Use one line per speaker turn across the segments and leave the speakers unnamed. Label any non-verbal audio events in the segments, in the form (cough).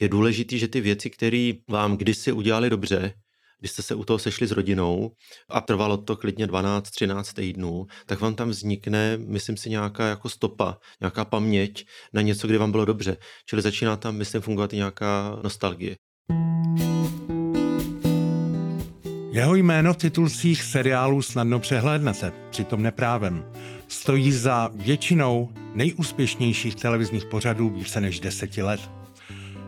je důležité, že ty věci, které vám kdysi udělali dobře, když jste se u toho sešli s rodinou a trvalo to klidně 12-13 týdnů, tak vám tam vznikne, myslím si, nějaká jako stopa, nějaká paměť na něco, kdy vám bylo dobře. Čili začíná tam, myslím, fungovat i nějaká nostalgie.
Jeho jméno v titulcích seriálů snadno přehlédnete, přitom neprávem. Stojí za většinou nejúspěšnějších televizních pořadů více než deseti let.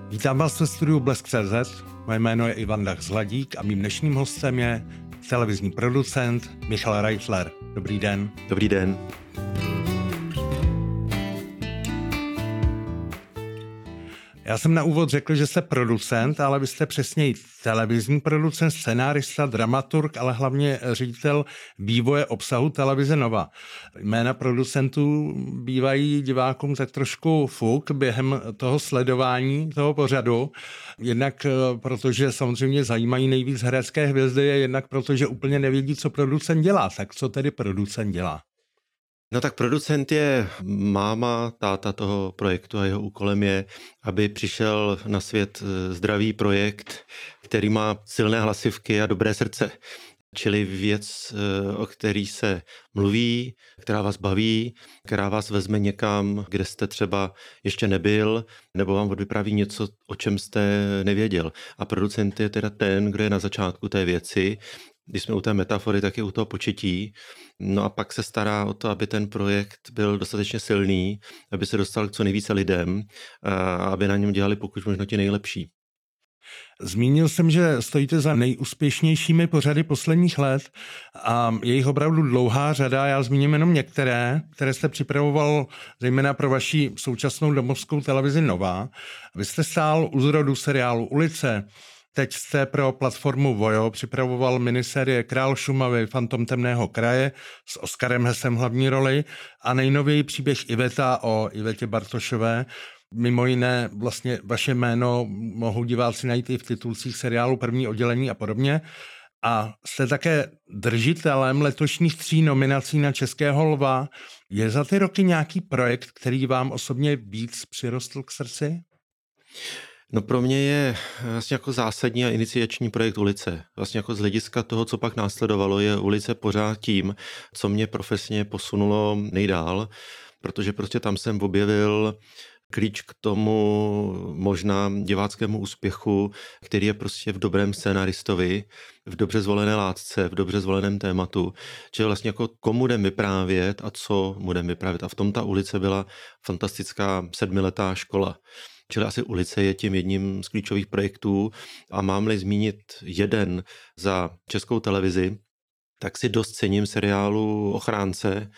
Vítám vás ve studiu Blesk.cz, moje jméno je Ivan Dach Zladík a mým dnešním hostem je televizní producent Michal Reitler. Dobrý den.
Dobrý den.
Já jsem na úvod řekl, že jste producent, ale vy jste přesně televizní producent, scenárista, dramaturg, ale hlavně ředitel vývoje obsahu televize Nova. Jména producentů bývají divákům tak trošku fuk během toho sledování toho pořadu. Jednak eh, protože samozřejmě zajímají nejvíc herecké hvězdy, jednak protože úplně nevědí, co producent dělá. Tak co tedy producent dělá?
No tak producent je máma, táta toho projektu a jeho úkolem je, aby přišel na svět eh, zdravý projekt, který má silné hlasivky a dobré srdce. Čili věc, eh, o který se mluví, která vás baví, která vás vezme někam, kde jste třeba ještě nebyl, nebo vám odvypráví něco, o čem jste nevěděl. A producent je teda ten, kdo je na začátku té věci, když jsme u té metafory, tak je u toho početí. No a pak se stará o to, aby ten projekt byl dostatečně silný, aby se dostal k co nejvíce lidem a aby na něm dělali pokud možno ti nejlepší.
Zmínil jsem, že stojíte za nejúspěšnějšími pořady posledních let a je jich opravdu dlouhá řada. Já zmíním jenom některé, které jste připravoval zejména pro vaši současnou domovskou televizi Nová. Vy jste stál u zrodu seriálu Ulice, Teď jste pro platformu Vojo připravoval miniserie Král Šumavy, Fantom temného kraje s Oskarem Hesem hlavní roli a nejnověji příběh Iveta o Ivetě Bartošové. Mimo jiné vlastně vaše jméno mohou diváci najít i v titulcích seriálu První oddělení a podobně. A jste také držitelem letošních tří nominací na Českého lva. Je za ty roky nějaký projekt, který vám osobně víc přirostl k srdci?
No pro mě je vlastně jako zásadní a iniciační projekt ulice. Vlastně jako z hlediska toho, co pak následovalo, je ulice pořád tím, co mě profesně posunulo nejdál, protože prostě tam jsem objevil klíč k tomu možná diváckému úspěchu, který je prostě v dobrém scénaristovi, v dobře zvolené látce, v dobře zvoleném tématu, že vlastně jako komu budeme vyprávět a co budeme vyprávět. A v tom ta ulice byla fantastická sedmiletá škola. Čili asi ulice je tím jedním z klíčových projektů a mám-li zmínit jeden za českou televizi, tak si dost cením seriálu Ochránce,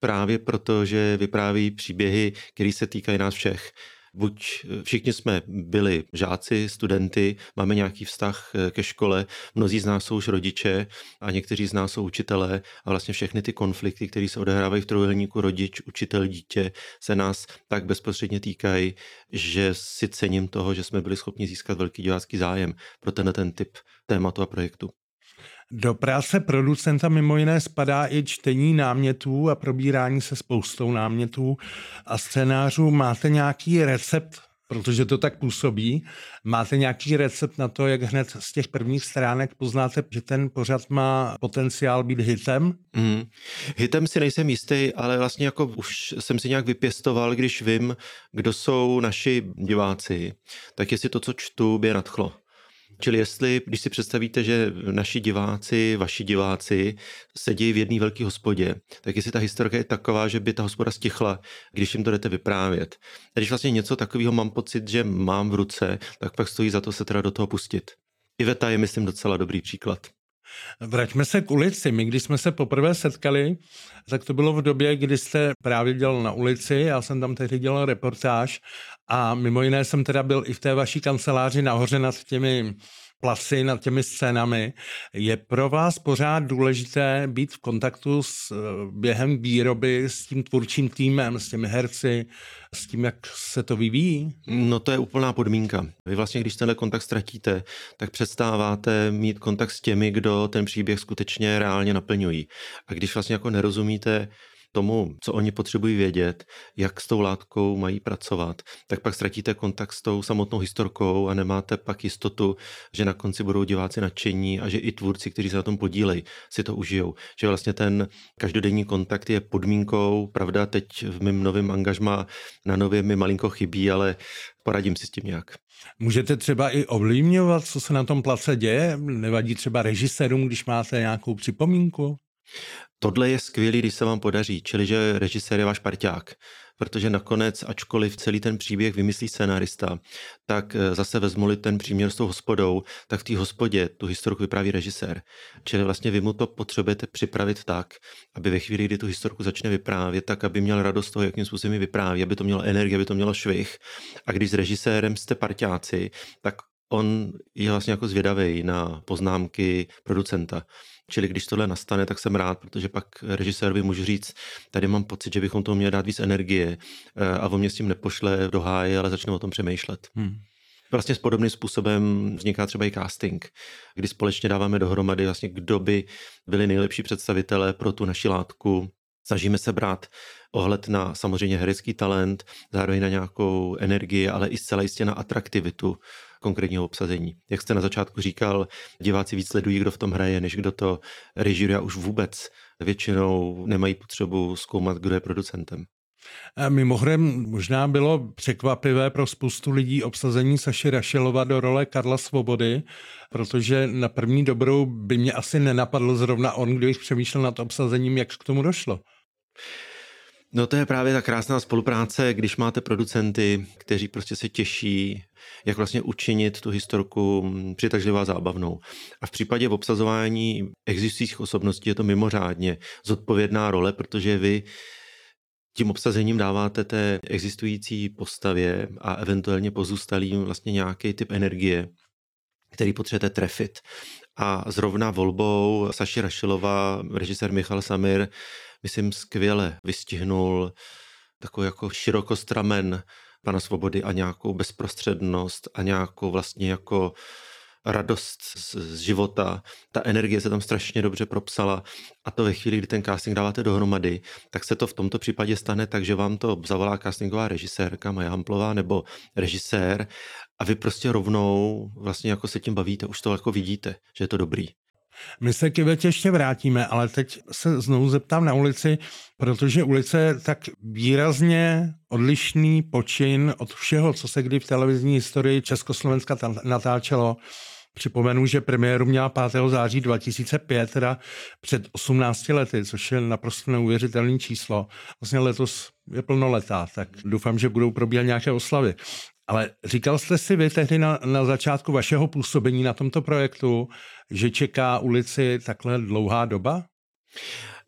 právě proto, že vypráví příběhy, které se týkají nás všech. Buď eh, všichni jsme byli žáci, studenty, máme nějaký vztah eh, ke škole, mnozí z nás jsou už rodiče a někteří z nás jsou učitelé a vlastně všechny ty konflikty, které se odehrávají v trojuhelníku rodič, učitel, dítě, se nás tak bezprostředně týkají, že si cením toho, že jsme byli schopni získat velký divácký zájem pro tenhle ten typ tématu a projektu.
Do práce producenta mimo jiné spadá i čtení námětů a probírání se spoustou námětů a scénářů. Máte nějaký recept, protože to tak působí, máte nějaký recept na to, jak hned z těch prvních stránek poznáte, že ten pořad má potenciál být hitem? Mm.
Hitem si nejsem jistý, ale vlastně jako už jsem si nějak vypěstoval, když vím, kdo jsou naši diváci, tak jestli to, co čtu, by nadchlo. Čili jestli, když si představíte, že naši diváci, vaši diváci sedí v jedné velké hospodě, tak jestli ta historka je taková, že by ta hospoda stichla, když jim to jdete vyprávět. A když vlastně něco takového mám pocit, že mám v ruce, tak pak stojí za to se teda do toho pustit. Iveta je, myslím, docela dobrý příklad.
Vraťme se k ulici. My, když jsme se poprvé setkali, tak to bylo v době, kdy jste právě dělal na ulici, já jsem tam tehdy dělal reportáž a mimo jiné jsem teda byl i v té vaší kanceláři nahoře nad těmi plasy nad těmi scénami. Je pro vás pořád důležité být v kontaktu s, eh, během výroby s tím tvůrčím týmem, s těmi herci, s tím, jak se to vyvíjí?
No to je úplná podmínka. Vy vlastně, když tenhle kontakt ztratíte, tak přestáváte mít kontakt s těmi, kdo ten příběh skutečně reálně naplňují. A když vlastně jako nerozumíte tomu, co oni potřebují vědět, jak s tou látkou mají pracovat, tak pak ztratíte kontakt s tou samotnou historkou a nemáte pak jistotu, že na konci budou diváci nadšení a že i tvůrci, kteří se na tom podílejí, si to užijou. Že vlastně ten každodenní kontakt je podmínkou, pravda, teď v mém novém angažmá na nově mi malinko chybí, ale poradím si s tím nějak.
Můžete třeba i ovlivňovat, co se na tom place děje? Nevadí třeba režisérům, když máte nějakou připomínku?
Tohle je skvělý, když se vám podaří, čili že režisér je váš parťák, protože nakonec, ačkoliv celý ten příběh vymyslí scénárista, tak eh, zase vezmu ten příměr s tou hospodou, tak v té hospodě tu historku vypráví režisér. Čili vlastně vy mu to potřebujete připravit tak, aby ve chvíli, kdy tu historku začne vyprávět, tak aby měl radost toho, jakým způsobem vypráví, aby to mělo energii, aby to mělo švih. A když s režisérem jste parťáci, tak on je vlastně jako zvědavý na poznámky producenta. Čili když tohle nastane, tak jsem rád, protože pak režisérovi můžu říct, tady mám pocit, že bychom tomu měli dát víc energie eh, a on mě s tím nepošle do háje, ale začne o tom přemýšlet. Hmm. Vlastně s podobným způsobem vzniká třeba i casting, kdy společně dáváme dohromady vlastně, kdo by byli nejlepší představitelé pro tu naši látku. Snažíme se brát ohled na samozřejmě herecký talent, zároveň na nějakou energii, ale i zcela jistě na atraktivitu konkrétního obsazení. Jak jste na začátku říkal, diváci víc sledují, kdo v tom hraje, než kdo to režiruje a už vůbec většinou nemají potřebu zkoumat, kdo je producentem.
A mimochodem možná bylo překvapivé pro spoustu lidí obsazení Saši Rašelova do role Karla Svobody, protože na první dobrou by mě asi nenapadl zrovna on, když přemýšlel nad obsazením, jak k tomu došlo.
No to je právě ta krásná spolupráce, když máte producenty, kteří prostě se těší, jak vlastně učinit tu historku přitažlivou a zábavnou. A v případě v obsazování existujících osobností je to mimořádně zodpovědná role, protože vy tím obsazením dáváte té existující postavě a eventuálně pozůstalým vlastně nějaký typ energie, který potřebujete trefit. A zrovna volbou Saši Rašilova, režisér Michal Samir, myslím, skvěle vystihnul takový jako širokostramen pana Svobody a nějakou bezprostřednost a nějakou vlastně jako radost z, z života. Ta energie se tam strašně dobře propsala a to ve chvíli, kdy ten casting dáváte dohromady, tak se to v tomto případě stane tak, že vám to zavolá castingová režisérka Maja Hamplová nebo režisér a vy prostě rovnou vlastně jako se tím bavíte, už to jako vidíte, že je to dobrý.
My se k Ivetě ještě vrátíme, ale teď se znovu zeptám na ulici, protože ulice je tak výrazně odlišný počin od všeho, co se kdy v televizní historii Československa natáčelo. Připomenu, že premiéru měla 5. září 2005, teda před 18 lety, což je naprosto neuvěřitelné číslo. Vlastně letos je plnoletá, tak doufám, že budou probíhat nějaké oslavy. Ale říkal jste si vy tehdy na, na začátku vašeho působení na tomto projektu, že čeká ulici takhle dlouhá doba?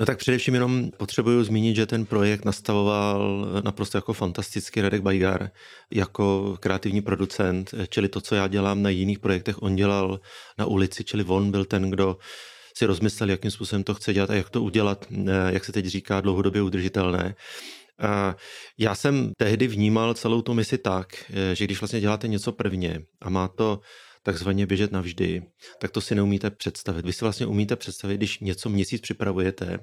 No tak především jenom potřebuju zmínit, že ten projekt nastavoval naprosto jako fantastický Radek Bajgar jako kreativní producent, čili to, co já dělám na jiných projektech, on dělal na ulici, čili on byl ten, kdo si rozmyslel, jakým způsobem to chce dělat a jak to udělat, jak se teď říká, dlouhodobě udržitelné. Já jsem tehdy vnímal celou tu misi tak, eh, že když vlastně děláte něco prvně a má to takzvaně běžet navždy, tak to si neumíte představit. Vy si vlastně umíte představit, když něco měsíc připravujete,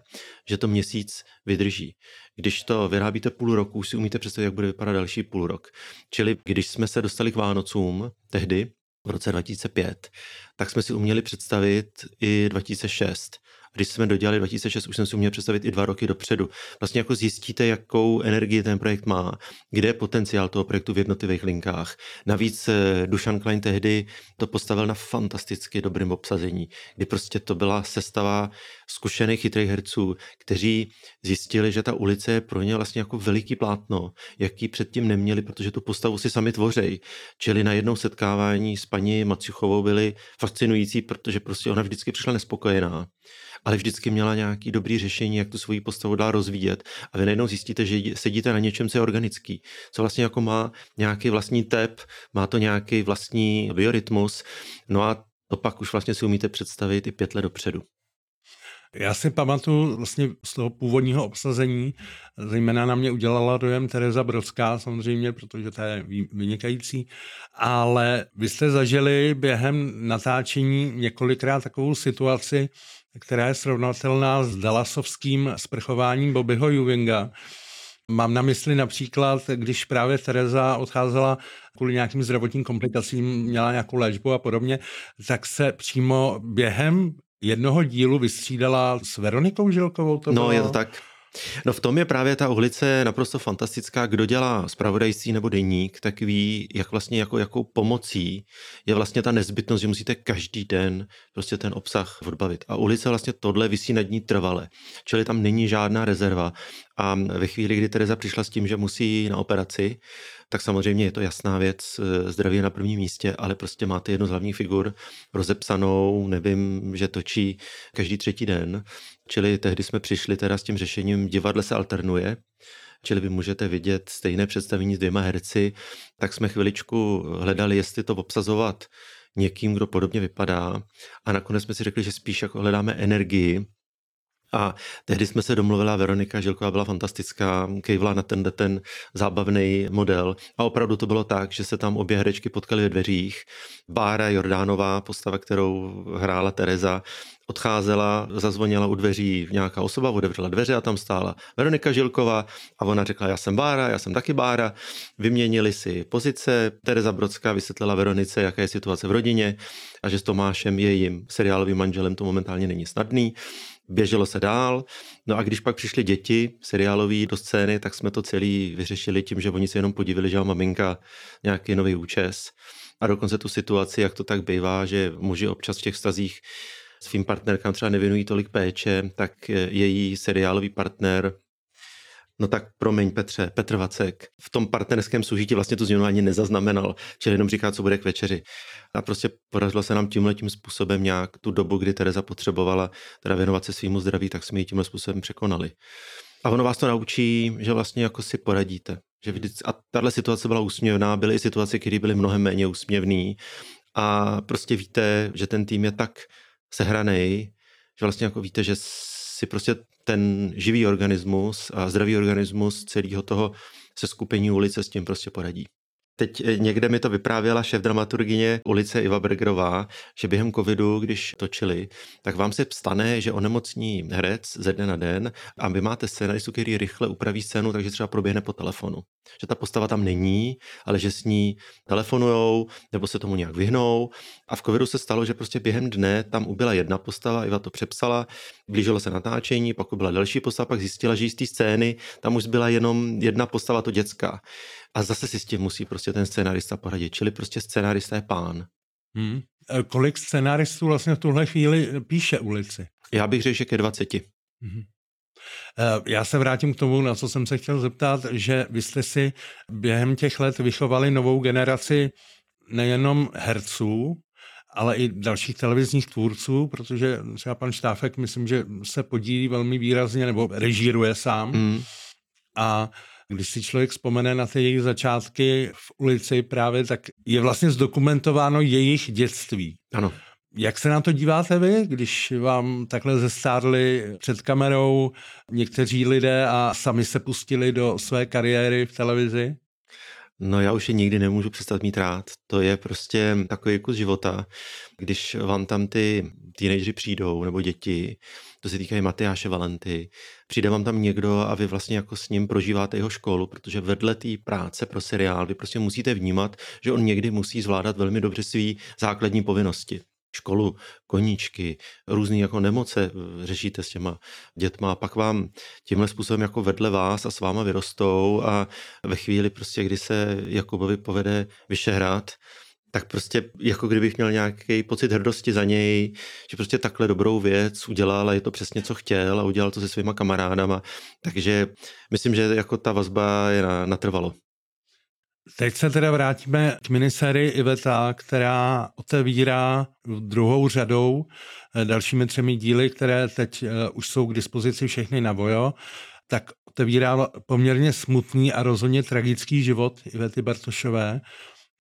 že to měsíc vydrží. Když to vyrábíte půl roku, si umíte představit, jak bude vypadat další půl rok. Čili když jsme se dostali k Vánocům tehdy, v roce 2005, tak jsme si uměli představit i 2006 když jsme dodělali 2006, už jsem si uměl představit i dva roky dopředu. Vlastně jako zjistíte, jakou energii ten projekt má, kde je potenciál toho projektu v jednotlivých linkách. Navíc eh, Dušan Klein tehdy to postavil na fantasticky dobrém obsazení, kdy prostě to byla sestava zkušených chytrých herců, kteří zjistili, že ta ulice je pro ně vlastně jako veliký plátno, jaký předtím neměli, protože tu postavu si sami tvořej. Čili na jednou setkávání s paní Maciuchovou byli fascinující, protože prostě ona vždycky přišla nespokojená ale vždycky měla nějaký dobrý řešení, jak tu svoji postavu dá rozvíjet. A vy najednou zjistíte, že sedíte na něčem, co je organický, co vlastně jako má nějaký vlastní tep, má to nějaký vlastní biorytmus, no a to pak už vlastně si umíte představit i pět let dopředu.
Já si pamatuju vlastně z toho původního obsazení, zejména na mě udělala dojem Tereza Brodská samozřejmě, protože to je vynikající, ale vy jste zažili během natáčení několikrát takovou situaci, která je srovnatelná s Dallasovským sprchováním Bobbyho Ewinga. Mám na mysli například, když právě Tereza odcházela kvůli nějakým zdravotním komplikacím, měla nějakou léčbu a podobně, tak se přímo během jednoho dílu vystřídala s Veronikou Žilkovou.
To no, bylo? je to tak. No v tom je právě ta uhlice naprosto fantastická. Kdo dělá spravodajství nebo deník, tak ví, jak vlastně jako, jakou pomocí je vlastně ta nezbytnost, že musíte každý den prostě ten obsah odbavit. A ulice vlastně tohle vysí nad ní trvale. Čili tam není žádná rezerva. A ve chvíli, kdy Tereza přišla s tím, že musí na operaci, tak samozřejmě je to jasná věc, eh, zdraví je na prvním místě, ale prostě máte jednu z hlavních figur rozepsanou, nevím, že točí každý třetí den, čili tehdy jsme přišli teda s tím řešením, divadle se alternuje, čili vy můžete vidět stejné představení s dvěma herci, tak jsme chviličku hledali, jestli to obsazovat někým, kdo podobně vypadá a nakonec jsme si řekli, že spíš jako hledáme energii, a tehdy jsme se domluvila, Veronika Žilková byla fantastická, kejvla na ten, ten zábavný model. A opravdu to bylo tak, že se tam obě herečky potkali ve dveřích. Bára Jordánová, postava, kterou hrála Tereza, odcházela, zazvonila u dveří nějaká osoba, otevřela dveře a tam stála Veronika Žilková a ona řekla, já jsem Bára, já jsem taky Bára. Vyměnili si pozice, Tereza Brodská vysvětlila Veronice, jaká je situace v rodině a že s Tomášem, jejím seriálovým manželem, to momentálně není snadný běželo se dál. No a když pak přišly děti seriálový do scény, tak jsme to celý vyřešili tím, že oni se jenom podívali, že má maminka nějaký nový účes. A dokonce tu situaci, jak to tak bývá, že muži občas v těch stazích svým partnerkám třeba nevěnují tolik péče, tak její seriálový partner No tak promiň Petře, Petr Vacek v tom partnerském soužití vlastně tu změnu ani nezaznamenal, čili jenom říká, co bude k večeři. A prostě podařilo se nám tímhle tím způsobem nějak tu dobu, kdy Tereza potřebovala teda věnovat se svýmu zdraví, tak jsme ji tímhle způsobem překonali. A ono vás to naučí, že vlastně jako si poradíte. Že vždycky, a tahle situace byla úsměvná, byly i situace, které byly mnohem méně úsměvné. A prostě víte, že ten tým je tak sehraný, že vlastně jako víte, že si prostě ten živý organismus a zdravý organismus celého toho se skupení ulice s tím prostě poradí. Teď eh, někde mi to vyprávěla šéf dramaturgině ulice Iva Bergerová, že během covidu, když točili, tak vám se stane, že onemocní herec ze dne na den a vy máte scénaristu, který rychle upraví scénu, takže třeba proběhne po telefonu. Že ta postava tam není, ale že s ní telefonujou nebo se tomu nějak vyhnou. A v covidu se stalo, že prostě během dne tam ubyla jedna postava, Iva to přepsala, blížilo se natáčení, pak byla další postava, pak zjistila, že z té scény tam už byla jenom jedna postava, to dětská. A zase si s tím musí prostě ten scénarista poradit. Čili prostě scénarista je pán.
Hmm. E, kolik scénaristů vlastně v tuhle chvíli píše ulici?
Já bych řekl, že ke 20. Hmm.
Já se vrátím k tomu, na co jsem se chtěl zeptat, že vy jste si během těch let vychovali novou generaci nejenom herců, ale i dalších televizních tvůrců, protože třeba pan Štáfek, myslím, že se podílí velmi výrazně, nebo režíruje sám. Mm. A když si člověk vzpomene na ty jejich začátky v ulici právě, tak je vlastně zdokumentováno jejich dětství.
Ano.
Jak se na to díváte vy, když vám takhle zestárli před kamerou někteří lidé a sami se pustili do své kariéry v televizi?
No já už je nikdy nemůžu přestat mít rád. To je prostě takový kus života, když vám tam ty teenageři přijdou, nebo děti, to se týká i Matyáše Valenty, přijde vám tam někdo a vy vlastně jako s ním prožíváte jeho školu, protože vedle té práce pro seriál vy prostě musíte vnímat, že on někdy musí zvládat velmi dobře své základní povinnosti školu, koníčky, různé jako nemoce eh, řešíte s těma dětma a pak vám tímhle způsobem jako vedle vás a s váma vyrostou a ve chvíli prostě, kdy se Jakubovi povede vyšehrát, tak prostě jako kdybych měl nějaký pocit hrdosti za něj, že prostě takhle dobrou věc udělal a je to přesně, co chtěl a udělal to se svýma kamarádama. Takže myslím, že jako ta vazba je natrvalo.
Teď se teda vrátíme k minisérii Iveta, která otevírá druhou řadou eh, dalšími třemi díly, které teď eh, už jsou k dispozici všechny na Vojo, tak otevírá poměrně smutný a rozhodně tragický život Ivety Bartošové.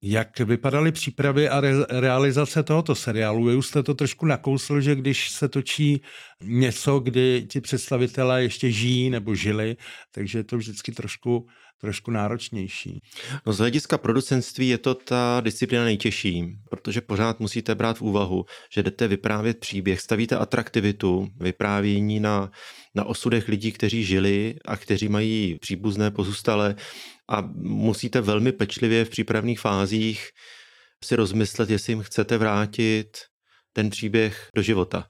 Jak vypadaly přípravy a re- realizace tohoto seriálu? Vy už jste to trošku nakousl, že když se točí něco, kdy ti představitelé ještě žijí nebo žili, takže je to vždycky trošku trošku náročnější.
No z hlediska producentství je to ta disciplína nejtěžší, protože pořád musíte brát v úvahu, že jdete vyprávět příběh, stavíte atraktivitu vyprávění na, na osudech lidí, kteří žili a kteří mají příbuzné pozůstalé a musíte velmi pečlivě v přípravných fázích si rozmyslet, jestli jim chcete vrátit ten příběh do života.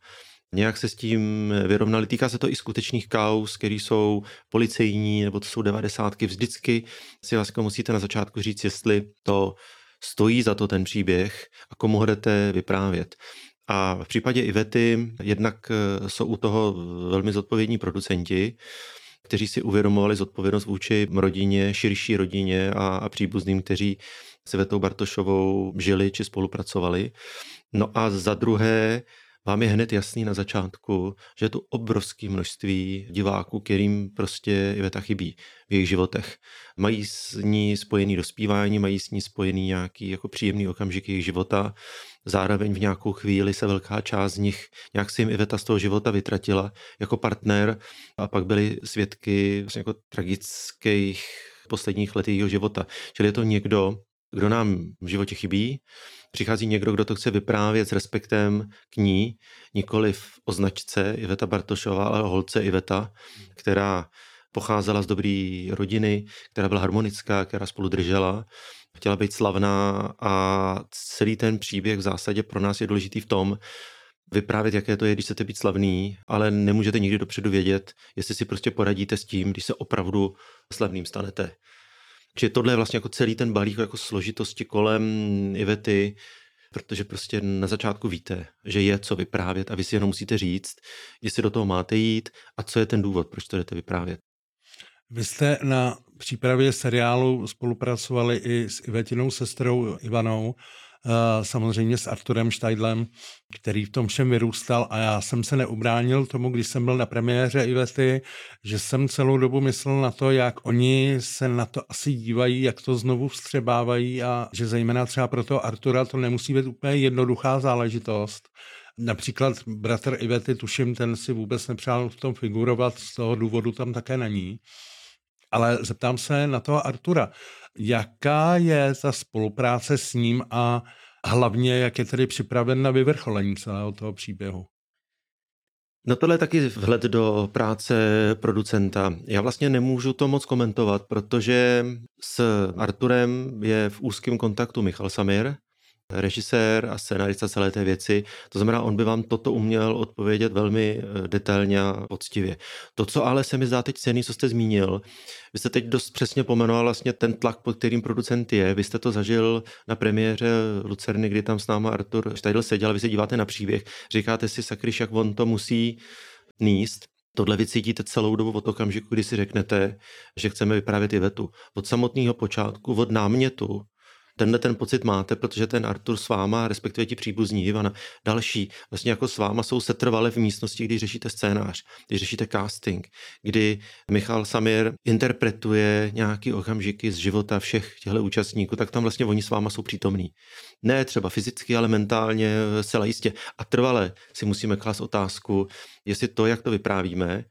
Nějak se s tím vyrovnali. Týká se to i skutečných kaus, které jsou policejní, nebo to jsou devadesátky. Vždycky si vlastně musíte na začátku říct, jestli to stojí za to ten příběh a komu jdete vyprávět. A v případě Ivety jednak eh, jsou u toho velmi zodpovědní producenti, kteří si uvědomovali zodpovědnost vůči rodině, širší rodině a, a příbuzným, kteří s Ivetou Bartošovou žili či spolupracovali. No a za druhé, vám je hned jasný na začátku, že je tu obrovské množství diváků, kterým prostě Iveta chybí v jejich životech. Mají s ní spojený dospívání, mají s ní spojený nějaký jako příjemný okamžik jejich života. Zároveň v nějakou chvíli se velká část z nich, nějak si jim Iveta z toho života vytratila jako partner a pak byli svědky vlastně jako tragických posledních let jejího života. Čili je to někdo, kdo nám v životě chybí, přichází někdo, kdo to chce vyprávět s respektem k ní, nikoli v označce Iveta Bartošová, ale holce Iveta, která pocházela z dobré rodiny, která byla harmonická, která spolu držela, chtěla být slavná a celý ten příběh v zásadě pro nás je důležitý v tom, vyprávět, jaké to je, když chcete být slavný, ale nemůžete nikdy dopředu vědět, jestli si prostě poradíte s tím, když se opravdu slavným stanete. Čili tohle je vlastně jako celý ten balík jako složitosti kolem Ivety, protože prostě na začátku víte, že je co vyprávět a vy si jenom musíte říct, jestli do toho máte jít a co je ten důvod, proč to jdete vyprávět.
Vy jste na přípravě seriálu spolupracovali i s Ivetinou sestrou Ivanou samozřejmě s Arturem Štajdlem, který v tom všem vyrůstal a já jsem se neubránil tomu, když jsem byl na premiéře Ivety, že jsem celou dobu myslel na to, jak oni se na to asi dívají, jak to znovu vstřebávají a že zejména třeba pro toho Artura to nemusí být úplně jednoduchá záležitost. Například bratr Ivety, tuším, ten si vůbec nepřál v tom figurovat, z toho důvodu tam také není. Ale zeptám se na toho Artura. Jaká je ta spolupráce s ním a hlavně, jak je tedy připraven na vyvrcholení celého toho příběhu?
No tohle je taky vhled do práce producenta. Já vlastně nemůžu to moc komentovat, protože s Arturem je v úzkém kontaktu Michal Samir, režisér a scénarista celé té věci. To znamená, on by vám toto uměl odpovědět velmi eh, detailně a poctivě. To, co ale se mi zdá teď cený, co jste zmínil, vy jste teď dost přesně pomenoval vlastně ten tlak, pod kterým producent je. Vy jste to zažil na premiéře Lucerny, kdy tam s náma Artur Štajdl seděl, vy se díváte na příběh, říkáte si, sakryš, jak on to musí níst. Tohle vy cítíte celou dobu od okamžiku, kdy si řeknete, že chceme vyprávět i vetu. Od samotného počátku, od námětu, tenhle ten pocit máte, protože ten Artur s váma, respektive ti příbuzní Ivana, další, vlastně jako s váma jsou setrvale v místnosti, kdy řešíte scénář, kdy řešíte casting, kdy Michal Samir interpretuje nějaký okamžiky z života všech těchto účastníků, tak tam vlastně oni s váma jsou přítomní. Ne třeba fyzicky, ale mentálně zcela jistě. A trvale si musíme klást otázku, jestli to, jak to vyprávíme,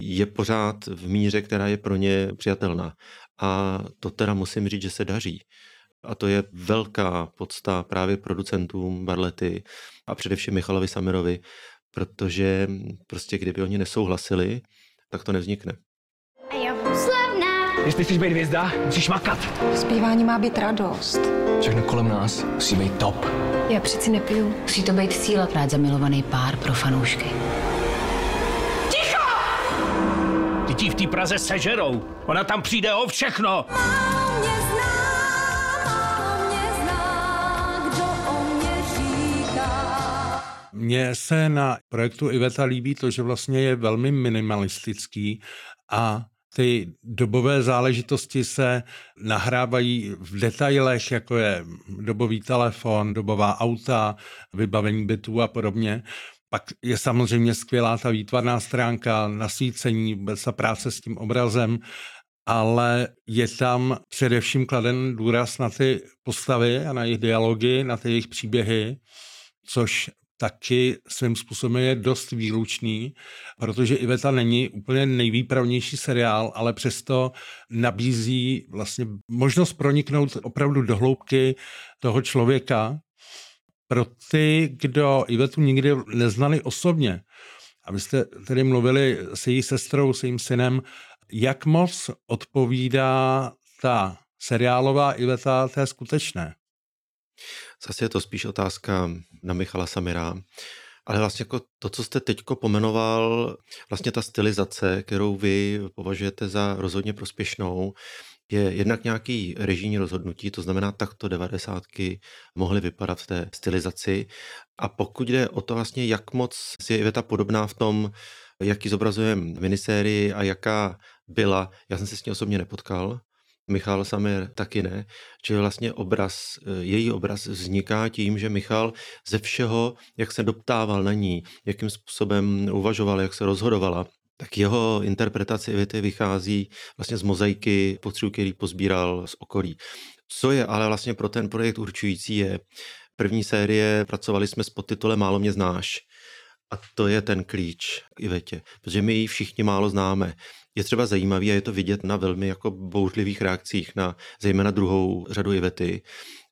je pořád v míře, která je pro ně přijatelná. A to teda musím říct, že se daří. A to je velká podsta právě producentům Barlety a především Michalovi Samirovi, protože prostě kdyby oni nesouhlasili, tak to nevznikne. A já budu
slavná. Jestli chceš být hvězda, musíš makat.
Zpívání má být radost.
Všechno kolem nás musí být top.
Já přeci nepiju.
Musí to být síla prát zamilovaný pár pro fanoušky.
Ticho! Ty ti v té Praze sežerou. Ona tam přijde o všechno.
Mně se na projektu Iveta líbí to, že vlastně je velmi minimalistický a ty dobové záležitosti se nahrávají v detailech, jako je dobový telefon, dobová auta, vybavení bytů a podobně. Pak je samozřejmě skvělá ta výtvarná stránka, nasvícení, vůbec ta práce s tím obrazem, ale je tam především kladen důraz na ty postavy a na jejich dialogy, na ty jejich příběhy, což taky svým způsobem je dost výlučný, protože Iveta není úplně nejvýpravnější seriál, ale přesto nabízí vlastně možnost proniknout opravdu do hloubky toho člověka pro ty, kdo Ivetu nikdy neznali osobně, a vy jste tedy mluvili s její sestrou, s jejím synem, jak moc odpovídá ta seriálová Iveta té skutečné?
Zase je to spíš otázka na Michala Samira. Ale vlastně jako to, co jste teďko pomenoval, vlastně ta stylizace, kterou vy považujete za rozhodně prospěšnou, je jednak nějaký režijní rozhodnutí, to znamená, takto devadesátky mohly vypadat v té stylizaci. A pokud jde o to vlastně, jak moc je Iveta podobná v tom, jaký zobrazujeme minisérii a jaká byla, já jsem se s ní osobně nepotkal, Michal Samer taky ne, že vlastně obraz, její obraz vzniká tím, že Michal ze všeho, jak se doptával na ní, jakým způsobem uvažoval, jak se rozhodovala, tak jeho interpretace Ivety vychází vlastně z mozaiky potřebu, který pozbíral z okolí. Co je ale vlastně pro ten projekt určující je, první série pracovali jsme s podtitulem Málo mě znáš. A to je ten klíč k Ivetě, protože my ji všichni málo známe. Je třeba zajímavý a je to vidět na velmi jako bouřlivých reakcích na zejména druhou řadu Ivety,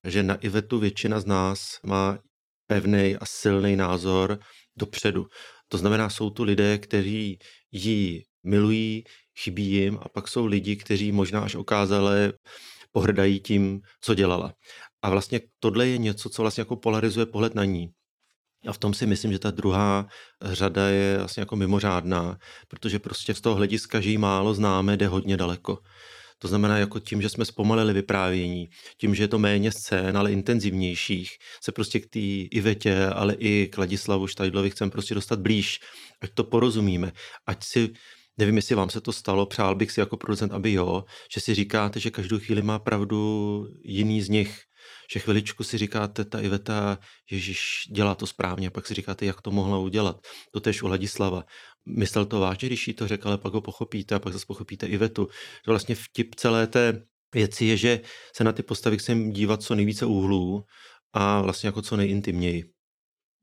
že na Ivetu většina z nás má pevný a silný názor dopředu. To znamená, jsou tu lidé, kteří ji milují, chybí jim a pak jsou lidi, kteří možná až okázale pohrdají tím, co dělala. A vlastně tohle je něco, co vlastně jako polarizuje pohled na ní. A v tom si myslím, že ta druhá řada je vlastně jako mimořádná, protože prostě z toho hlediska, že ji málo známe, jde hodně daleko. To znamená, jako tím, že jsme zpomalili vyprávění, tím, že je to méně scén, ale intenzivnějších, se prostě k té Ivetě, ale i k Ladislavu Štajdlovi chceme prostě dostat blíž, ať to porozumíme, ať si Nevím, jestli vám se to stalo, přál bych si jako producent, aby jo, že si říkáte, že každou chvíli má pravdu jiný z nich, že chviličku si říkáte, ta Iveta, Ježíš dělá to správně, pak si říkáte, jak to mohla udělat. To tež u Ladislava. Myslel to vážně, když jí to řekl, ale pak ho pochopíte a pak zase pochopíte Ivetu. To vlastně vtip celé té věci je, že se na ty postavy chceme dívat co nejvíce úhlů a vlastně jako co nejintimněji.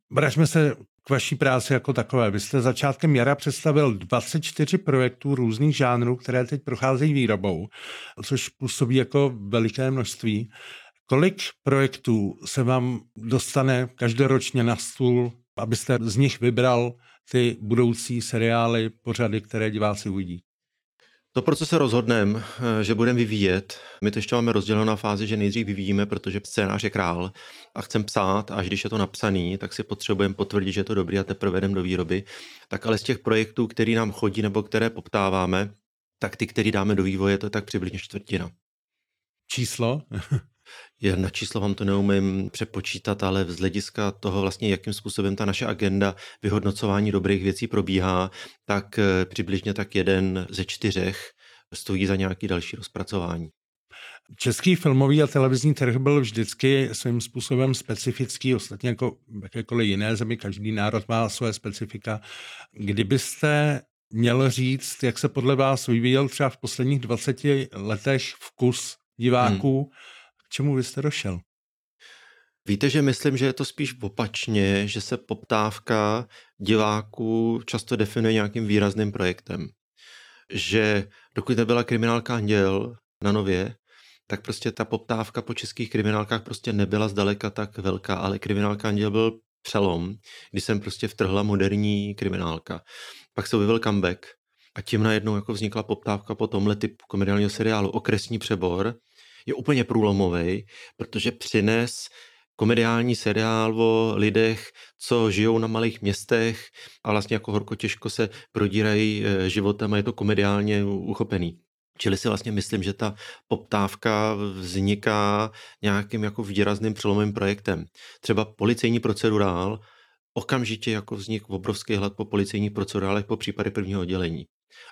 Vraťme se k vaší práci jako takové. Vy jste začátkem jara představil 24 projektů různých žánrů, které teď procházejí výrobou, což působí jako veliké množství. Kolik projektů se vám dostane každoročně na stůl, abyste z nich vybral ty budoucí seriály, pořady, které diváci uvidí?
To, pro co se rozhodneme, že budeme vyvíjet, my to ještě máme rozděleno na fázi, že nejdřív vyvíjíme, protože scénář je král a chcem psát, až když je to napsaný, tak si potřebujeme potvrdit, že je to dobrý a teprve jdem do výroby. Tak ale z těch projektů, který nám chodí nebo které poptáváme, tak ty, který dáme do vývoje, to je tak přibližně čtvrtina.
Číslo? (laughs)
Je, na číslo vám to neumím přepočítat, ale z hlediska toho vlastně, jakým způsobem ta naše agenda vyhodnocování dobrých věcí probíhá, tak eh, přibližně tak jeden ze čtyřech stojí za nějaký další rozpracování.
Český filmový a televizní trh byl vždycky svým způsobem specifický, ostatně jako jakékoliv jiné zemi, každý národ má své specifika. Kdybyste měl říct, jak se podle vás vyvíjel třeba v posledních 20 letech vkus diváků, hmm čemu vy jste došel?
Víte, že myslím, že je to spíš opačně, že se poptávka diváků často definuje nějakým výrazným projektem. Že dokud nebyla kriminálka Anděl na Nově, tak prostě ta poptávka po českých kriminálkách prostě nebyla zdaleka tak velká, ale kriminálka Anděl byl přelom, kdy jsem prostě vtrhla moderní kriminálka. Pak se objevil comeback a tím najednou jako vznikla poptávka po tomhle typu komediálního seriálu Okresní přebor, je úplně průlomový, protože přines komediální seriál o lidech, co žijou na malých městech a vlastně jako horko těžko se prodírají eh, životem a je to komediálně uchopený. Čili si vlastně myslím, že ta poptávka vzniká nějakým jako výrazným přelomovým projektem. Třeba policejní procedurál okamžitě jako vznik obrovský hlad po policejních procedurálech po případě prvního oddělení.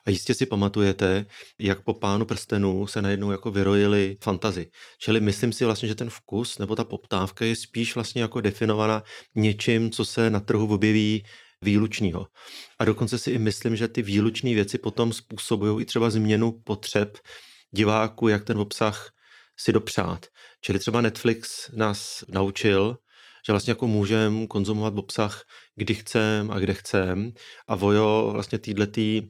A jistě si pamatujete, jak po pánu prstenů se najednou jako vyrojily fantazy. Čili myslím si vlastně, že ten vkus nebo ta poptávka je spíš vlastně jako definovaná něčím, co se na trhu objeví výlučního. A dokonce si i myslím, že ty výlučné věci potom způsobují i třeba změnu potřeb diváků, jak ten obsah si dopřát. Čili třeba Netflix nás naučil, že vlastně jako můžeme konzumovat obsah, kdy chcem a kde chcem. A Vojo vlastně týhletý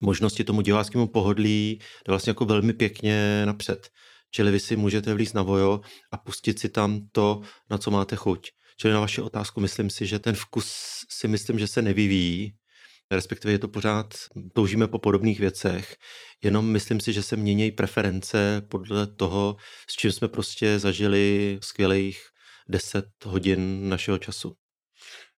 možnosti tomu diváckému pohodlí jde vlastně jako velmi pěkně napřed. Čili vy si můžete vlízt na Vojo a pustit si tam to, na co máte chuť. Čili na vaši otázku myslím si, že ten vkus si myslím, že se nevyvíjí, respektive je to pořád, toužíme po podobných věcech, jenom myslím si, že se mění preference podle toho, s čím jsme prostě zažili skvělých 10 hodin našeho času.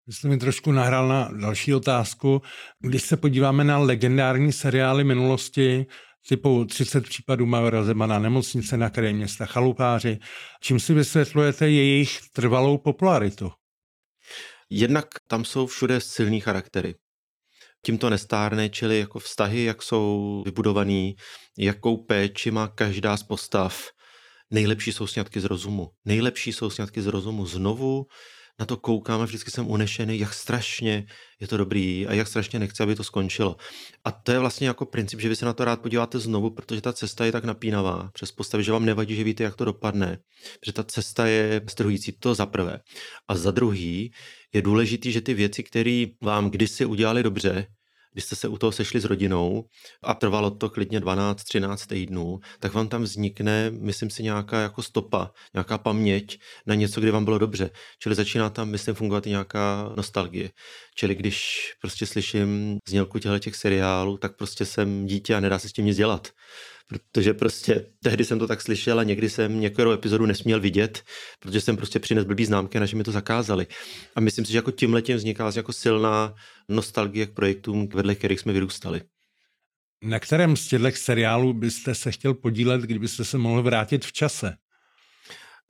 Vy jste mi trošku nahrál na další otázku. Když se podíváme na legendární seriály minulosti, typu 30 případů Majora Zemana, Nemocnice na kraji města, Chalupáři, čím si vysvětlujete jejich trvalou popularitu?
Jednak tam jsou všude silný charaktery. Tím to nestárne, čili jako vztahy, jak jsou vybudovaný, jakou péči má každá z postav. Nejlepší jsou sňatky z rozumu. Nejlepší jsou sňatky z rozumu. Znovu na to koukám a vždycky jsem unešený, jak strašně je to dobrý a jak strašně nechci, aby to skončilo. A to je vlastně jako princip, že vy se na to rád podíváte znovu, protože ta cesta je tak napínavá přes postavy, že vám nevadí, že víte, jak to dopadne. Protože ta cesta je strhující, to za prvé. A za druhý je důležitý, že ty věci, které vám kdysi udělali dobře, když jste se u toho sešli s rodinou a trvalo to klidně 12-13 týdnů, tak vám tam vznikne, myslím si, nějaká jako stopa, nějaká paměť na něco, kdy vám bylo dobře. Čili začíná tam, myslím, fungovat i nějaká nostalgie. Čili když prostě slyším znělku těchto těch seriálů, tak prostě jsem dítě a nedá se s tím nic dělat protože prostě tehdy jsem to tak slyšel a někdy jsem některou epizodu nesměl vidět, protože jsem prostě přines blbý známky a naši mi to zakázali. A myslím si, že jako tím letím vzniká vlastně jako silná nostalgie k projektům, vedle kterých jsme vyrůstali.
Na kterém z těchto seriálů byste se chtěl podílet, kdybyste se mohl vrátit v čase?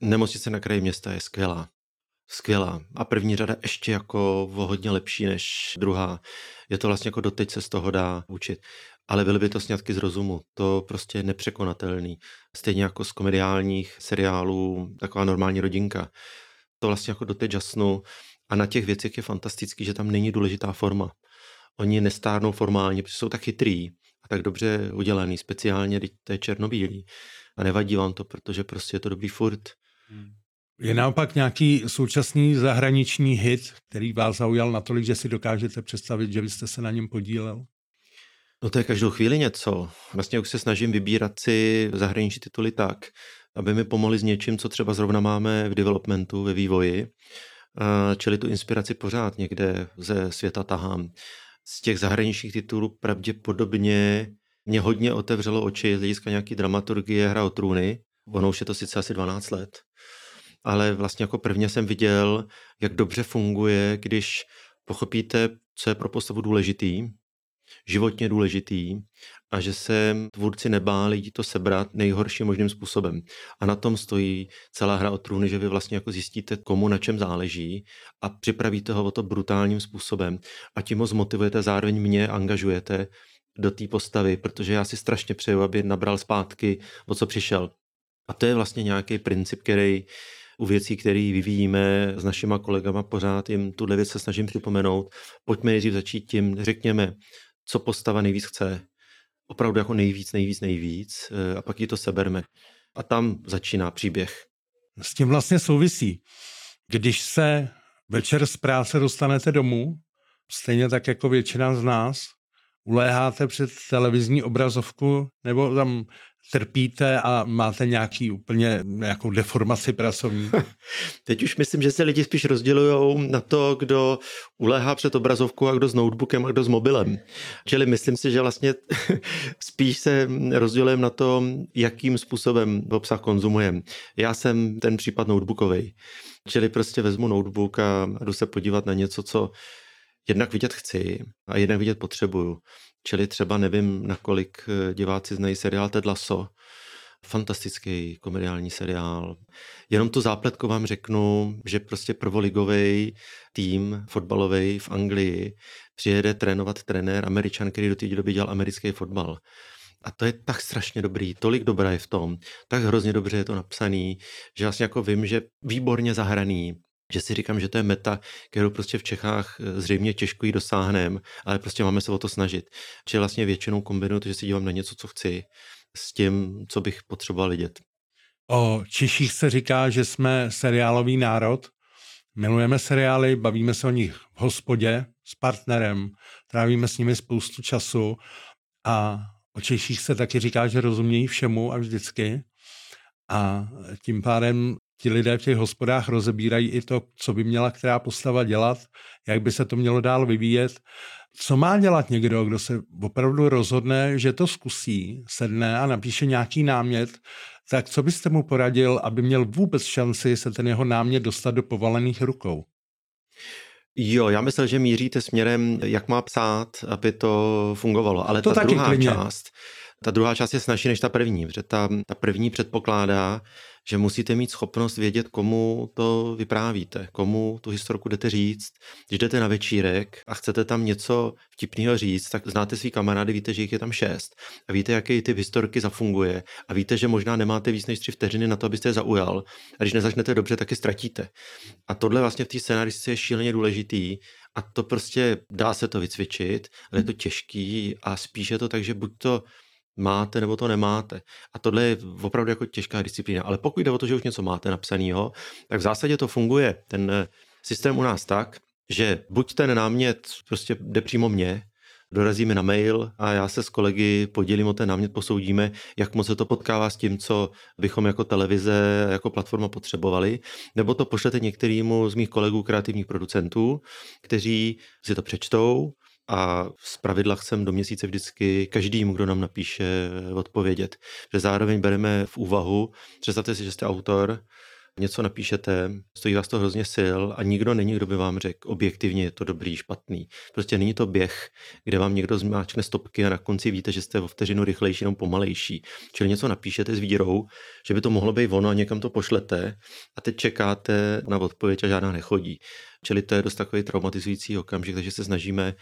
Nemocnice na kraji města je skvělá. Skvělá. A první řada ještě jako o hodně lepší než druhá. Je to vlastně jako doteď se z toho dá učit ale byly by to sňatky z rozumu. To prostě je nepřekonatelný. Stejně jako z komediálních seriálů, taková normální rodinka. To vlastně jako doteď jasnu. A na těch věcech je fantastický, že tam není důležitá forma. Oni nestárnou formálně, protože jsou tak chytrý a tak dobře udělaný, speciálně, když to je černobílý. A nevadí vám to, protože prostě je to dobrý furt.
Hmm. Je naopak nějaký současný zahraniční hit, který vás zaujal natolik, že si dokážete představit, že byste se na něm podílel?
No to je každou chvíli něco. Vlastně už se snažím vybírat si zahraniční tituly tak, aby mi pomohli s něčím, co třeba zrovna máme v developmentu, ve vývoji. Čili tu inspiraci pořád někde ze světa tahám. Z těch zahraničních titulů pravděpodobně mě hodně otevřelo oči z hlediska nějaký dramaturgie Hra o trůny. Ono už je to sice asi 12 let. Ale vlastně jako prvně jsem viděl, jak dobře funguje, když pochopíte, co je pro postavu důležitý, životně důležitý a že se tvůrci nebáli to sebrat nejhorším možným způsobem. A na tom stojí celá hra o trůny, že vy vlastně jako zjistíte, komu na čem záleží a připravíte ho o to brutálním způsobem a tím ho zmotivujete, zároveň mě angažujete do té postavy, protože já si strašně přeju, aby nabral zpátky, o co přišel. A to je vlastně nějaký princip, který u věcí, které vyvíjíme s našima kolegama, pořád jim tuhle věc se snažím připomenout. Pojďme nejdřív začít tím, řekněme, co postava nejvíc chce. Opravdu jako nejvíc, nejvíc, nejvíc eh, a pak ji to seberme. A tam začíná příběh.
S tím vlastně souvisí. Když se večer z práce dostanete domů, stejně tak jako většina z nás, uléháte před televizní obrazovku nebo tam trpíte a máte nějaký úplně nějakou deformaci pracovní? (laughs)
Teď už myslím, že se lidi spíš rozdělují na to, kdo uléhá před obrazovkou a kdo s notebookem a kdo s mobilem. Čili myslím si, že vlastně (laughs) spíš se rozdělujeme na to, jakým způsobem obsah konzumujeme. Já jsem ten případ notebookový. Čili prostě vezmu notebook a jdu se podívat na něco, co jednak vidět chci a jednak vidět potřebuju. Čili třeba nevím, nakolik eh, diváci znají seriál Ted Lasso, fantastický komediální seriál. Jenom tu zápletku vám řeknu, že prostě prvoligový tým fotbalový v Anglii přijede trénovat trenér američan, který do té doby dělal americký fotbal. A to je tak strašně dobrý, tolik dobrá je v tom, tak hrozně dobře je to napsaný, že vlastně jako vím, že výborně zahraný, že si říkám, že to je meta, kterou prostě v Čechách eh, zřejmě těžko jí dosáhneme, ale prostě máme se o to snažit. Čili vlastně většinou kombinuju to, že si dívám na něco, co chci, s tím, co bych potřeboval vidět.
O Češích se říká, že jsme seriálový národ. Milujeme seriály, bavíme se o nich v hospodě s partnerem, trávíme s nimi spoustu času a o Češích se taky říká, že rozumějí všemu a vždycky. A tím pádem ti lidé v těch hospodách rozebírají i to, co by měla která postava dělat, jak by se to mělo dál vyvíjet. Co má dělat někdo, kdo se opravdu rozhodne, že to zkusí, sedne a napíše nějaký námět, tak co byste mu poradil, aby měl vůbec šanci se ten jeho námět dostat do povalených rukou?
Jo, já myslel, že míříte směrem, jak má psát, aby to fungovalo. Ale
to
ta druhá
klidně.
část, ta druhá část je snažší než ta první, protože ta, ta první předpokládá, že musíte mít schopnost vědět, komu to vyprávíte, komu tu historku jdete říct. Když jdete na večírek a chcete tam něco vtipného říct, tak znáte svý kamarády, víte, že jich je tam šest a víte, jaký ty historky zafunguje a víte, že možná nemáte víc než tři vteřiny na to, abyste je zaujal a když nezačnete dobře, tak je ztratíte. A tohle vlastně v té scénaristice je šíleně důležitý a to prostě dá se to vycvičit, ale je to těžký a spíš je to tak, že buď to máte nebo to nemáte. A tohle je opravdu jako těžká disciplína. Ale pokud jde o to, že už něco máte napsaného, tak v zásadě to funguje. Ten eh, systém u nás tak, že buď ten námět prostě jde přímo mně, dorazí mi na mail a já se s kolegy podělím o ten námět, posoudíme, jak moc se to potkává s tím, co bychom jako televize, jako platforma potřebovali, nebo to pošlete některýmu z mých kolegů kreativních producentů, kteří si to přečtou, a z pravidla chcem do měsíce vždycky každému, kdo nám napíše, odpovědět. Že zároveň bereme v úvahu, představte si, že jste autor, něco napíšete, stojí vás to hrozně sil a nikdo není, kdo by vám řekl objektivně je to dobrý, špatný. Prostě není to běh, kde vám někdo zmáčkne stopky a na konci víte, že jste o vteřinu rychlejší nebo pomalejší. Čili něco napíšete s vírou, že by to mohlo být ono a někam to pošlete a teď čekáte na odpověď a žádná nechodí. Čili to je dost takový traumatizující okamžik, takže se snažíme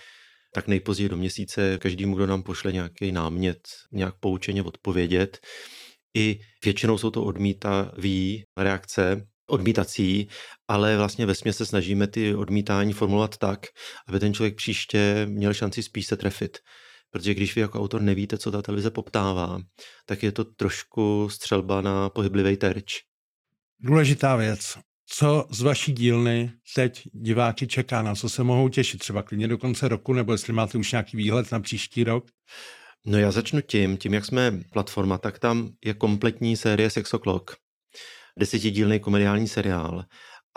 tak nejpozději do měsíce každému, kdo nám pošle nějaký námět, nějak poučeně odpovědět. I většinou jsou to odmítavý reakce, odmítací, ale vlastně ve se snažíme ty odmítání formulovat tak, aby ten člověk příště měl šanci spíš se trefit. Protože když vy jako autor nevíte, co ta televize poptává, tak je to trošku střelba na pohyblivý terč.
Důležitá věc co z vaší dílny teď diváky čeká, na co se mohou těšit, třeba klidně do konce roku, nebo jestli máte už nějaký výhled na příští rok?
No já začnu tím, tím jak jsme platforma, tak tam je kompletní série Sex O'Clock, desetidílný komediální seriál.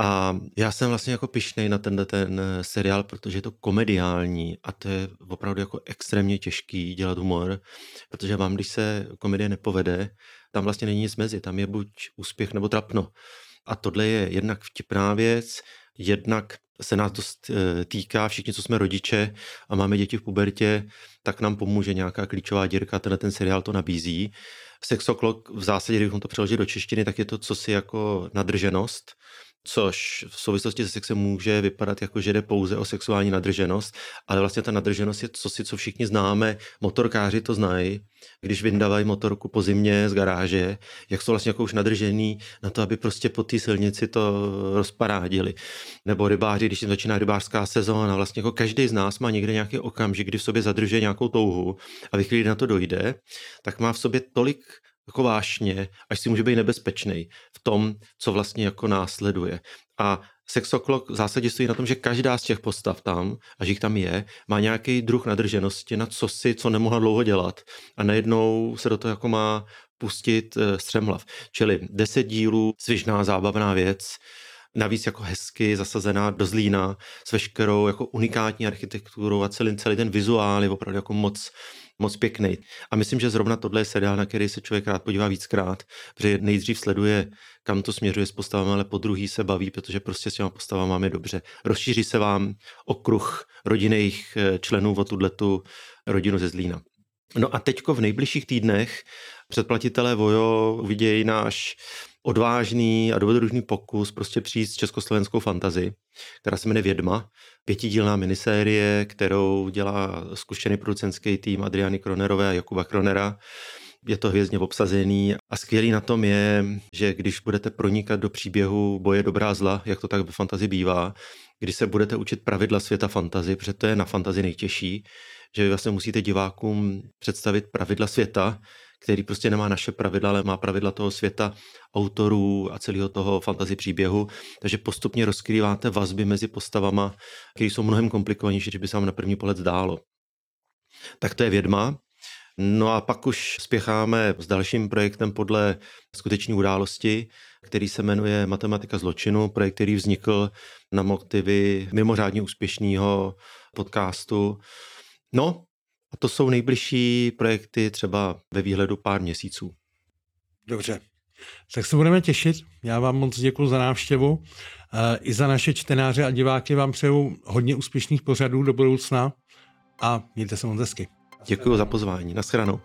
A já jsem vlastně jako pišnej na tenhle ten seriál, protože je to komediální a to je opravdu jako extrémně těžký dělat humor, protože vám, když se komedie nepovede, tam vlastně není nic mezi, tam je buď úspěch nebo trapno. A tohle je jednak vtipná věc, jednak se nás dost eh, týká, všichni, co jsme rodiče a máme děti v pubertě, tak nám pomůže nějaká klíčová dírka, tenhle ten seriál to nabízí. Sexoklok v zásadě, kdybychom to přeložili do češtiny, tak je to co si jako nadrženost, což v souvislosti se sexem může vypadat jako, že jde pouze o sexuální nadrženost, ale vlastně ta nadrženost je co si, co všichni známe, motorkáři to znají, když vyndávají motorku po zimě z garáže, jak jsou vlastně jako už nadržený na to, aby prostě po té silnici to rozparádili. Nebo rybáři, když jim začíná rybářská sezóna, vlastně jako každý z nás má někde nějaký okamžik, kdy v sobě zadržuje nějakou touhu a ve na to dojde, tak má v sobě tolik jako vášně, až si může být nebezpečný v tom, co vlastně jako následuje. A Sexoklok v zásadě stojí na tom, že každá z těch postav tam, až jich tam je, má nějaký druh nadrženosti na co si, co nemohla dlouho dělat. A najednou se do toho jako má pustit eh, střemhlav. Čili deset dílů, svižná, zábavná věc, navíc jako hezky zasazená do Zlína s veškerou jako unikátní architekturou a celý, celý ten vizuál je opravdu jako moc, moc pěkný. A myslím, že zrovna tohle je seriál, na který se člověk rád podívá víckrát, protože nejdřív sleduje, kam to směřuje s postavami, ale po druhý se baví, protože prostě s těma postavami máme dobře. Rozšíří se vám okruh rodinných eh, členů o tu rodinu ze Zlína. No a teďko v nejbližších týdnech předplatitelé Vojo uvidějí náš odvážný a dobrodružný pokus prostě přijít s československou fantazi, která se jmenuje Vědma, pětidílná minisérie, kterou dělá zkušený producentský tým Adriany Kronerové a Jakuba Kronera. Je to hvězdně obsazený a skvělý na tom je, že když budete pronikat do příběhu boje dobrá zla, jak to tak ve fantazi bývá, když se budete učit pravidla světa fantazy, protože to je na fantazi nejtěžší, že vy vlastně musíte divákům představit pravidla světa, který prostě nemá naše pravidla, ale má pravidla toho světa autorů a celého toho fantasy příběhu, takže postupně rozkrýváte vazby mezi postavama, které jsou mnohem komplikovanější, než by se vám na první pohled zdálo. Tak to je vědma. No a pak už spěcháme s dalším projektem podle skuteční události, který se jmenuje Matematika zločinu, projekt, který vznikl na motivy mimořádně úspěšného podcastu. No, a to jsou nejbližší projekty třeba ve výhledu pár měsíců.
Dobře. Tak se budeme těšit. Já vám moc děkuji za návštěvu. I za naše čtenáře a diváky vám přeju hodně úspěšných pořadů do budoucna a mějte se moc hezky.
Děkuji za pozvání. Naschranou.